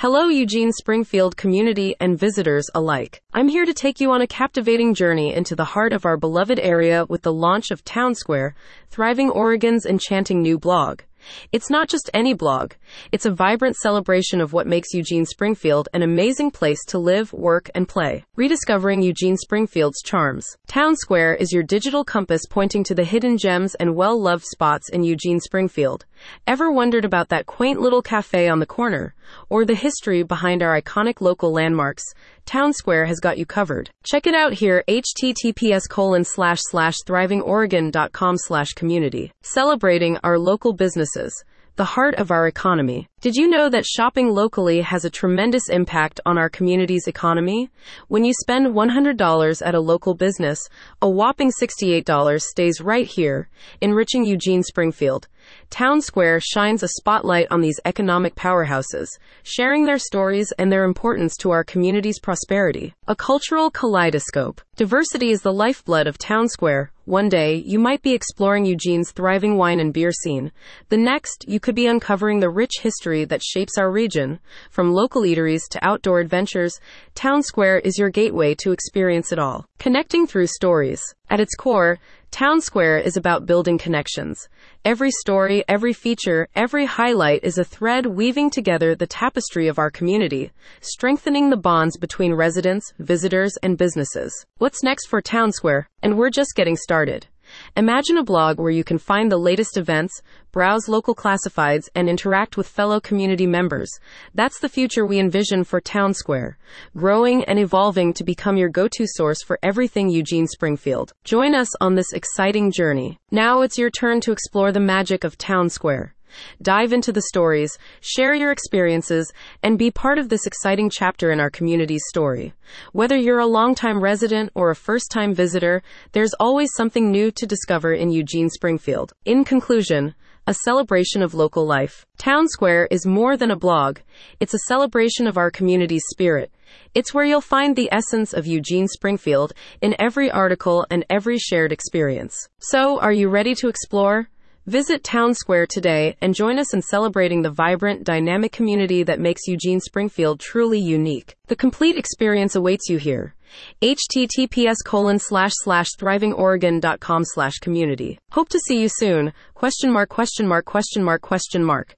Hello, Eugene Springfield community and visitors alike. I'm here to take you on a captivating journey into the heart of our beloved area with the launch of Town Square, Thriving Oregon's enchanting new blog. It's not just any blog. It's a vibrant celebration of what makes Eugene Springfield an amazing place to live, work, and play. Rediscovering Eugene Springfield's charms. Town Square is your digital compass pointing to the hidden gems and well-loved spots in Eugene Springfield. Ever wondered about that quaint little cafe on the corner? Or the history behind our iconic local landmarks? Town Square has got you covered. Check it out here, https colon slash slash thrivingoregon.com slash community. Celebrating our local businesses the heart of our economy. Did you know that shopping locally has a tremendous impact on our community's economy? When you spend $100 at a local business, a whopping $68 stays right here, enriching Eugene Springfield. Town Square shines a spotlight on these economic powerhouses, sharing their stories and their importance to our community's prosperity. A cultural kaleidoscope. Diversity is the lifeblood of Town Square. One day, you might be exploring Eugene's thriving wine and beer scene. The next, you could be uncovering the rich history that shapes our region. From local eateries to outdoor adventures, Town Square is your gateway to experience it all. Connecting through stories. At its core, Town Square is about building connections. Every story, every feature, every highlight is a thread weaving together the tapestry of our community, strengthening the bonds between residents, visitors, and businesses. What's next for Town Square? And we're just getting started. Imagine a blog where you can find the latest events, browse local classifieds, and interact with fellow community members. That's the future we envision for Town Square, growing and evolving to become your go-to source for everything Eugene Springfield. Join us on this exciting journey. Now it's your turn to explore the magic of Town Square. Dive into the stories, share your experiences, and be part of this exciting chapter in our community's story. Whether you're a longtime resident or a first time visitor, there's always something new to discover in Eugene Springfield. In conclusion, a celebration of local life. Town Square is more than a blog. It's a celebration of our community's spirit. It's where you'll find the essence of Eugene Springfield in every article and every shared experience. So, are you ready to explore? Visit Town Square today and join us in celebrating the vibrant, dynamic community that makes Eugene Springfield truly unique. The complete experience awaits you here. https colon slash slash thrivingoregon.com slash community. Hope to see you soon. Question mark, question mark, question mark, question mark.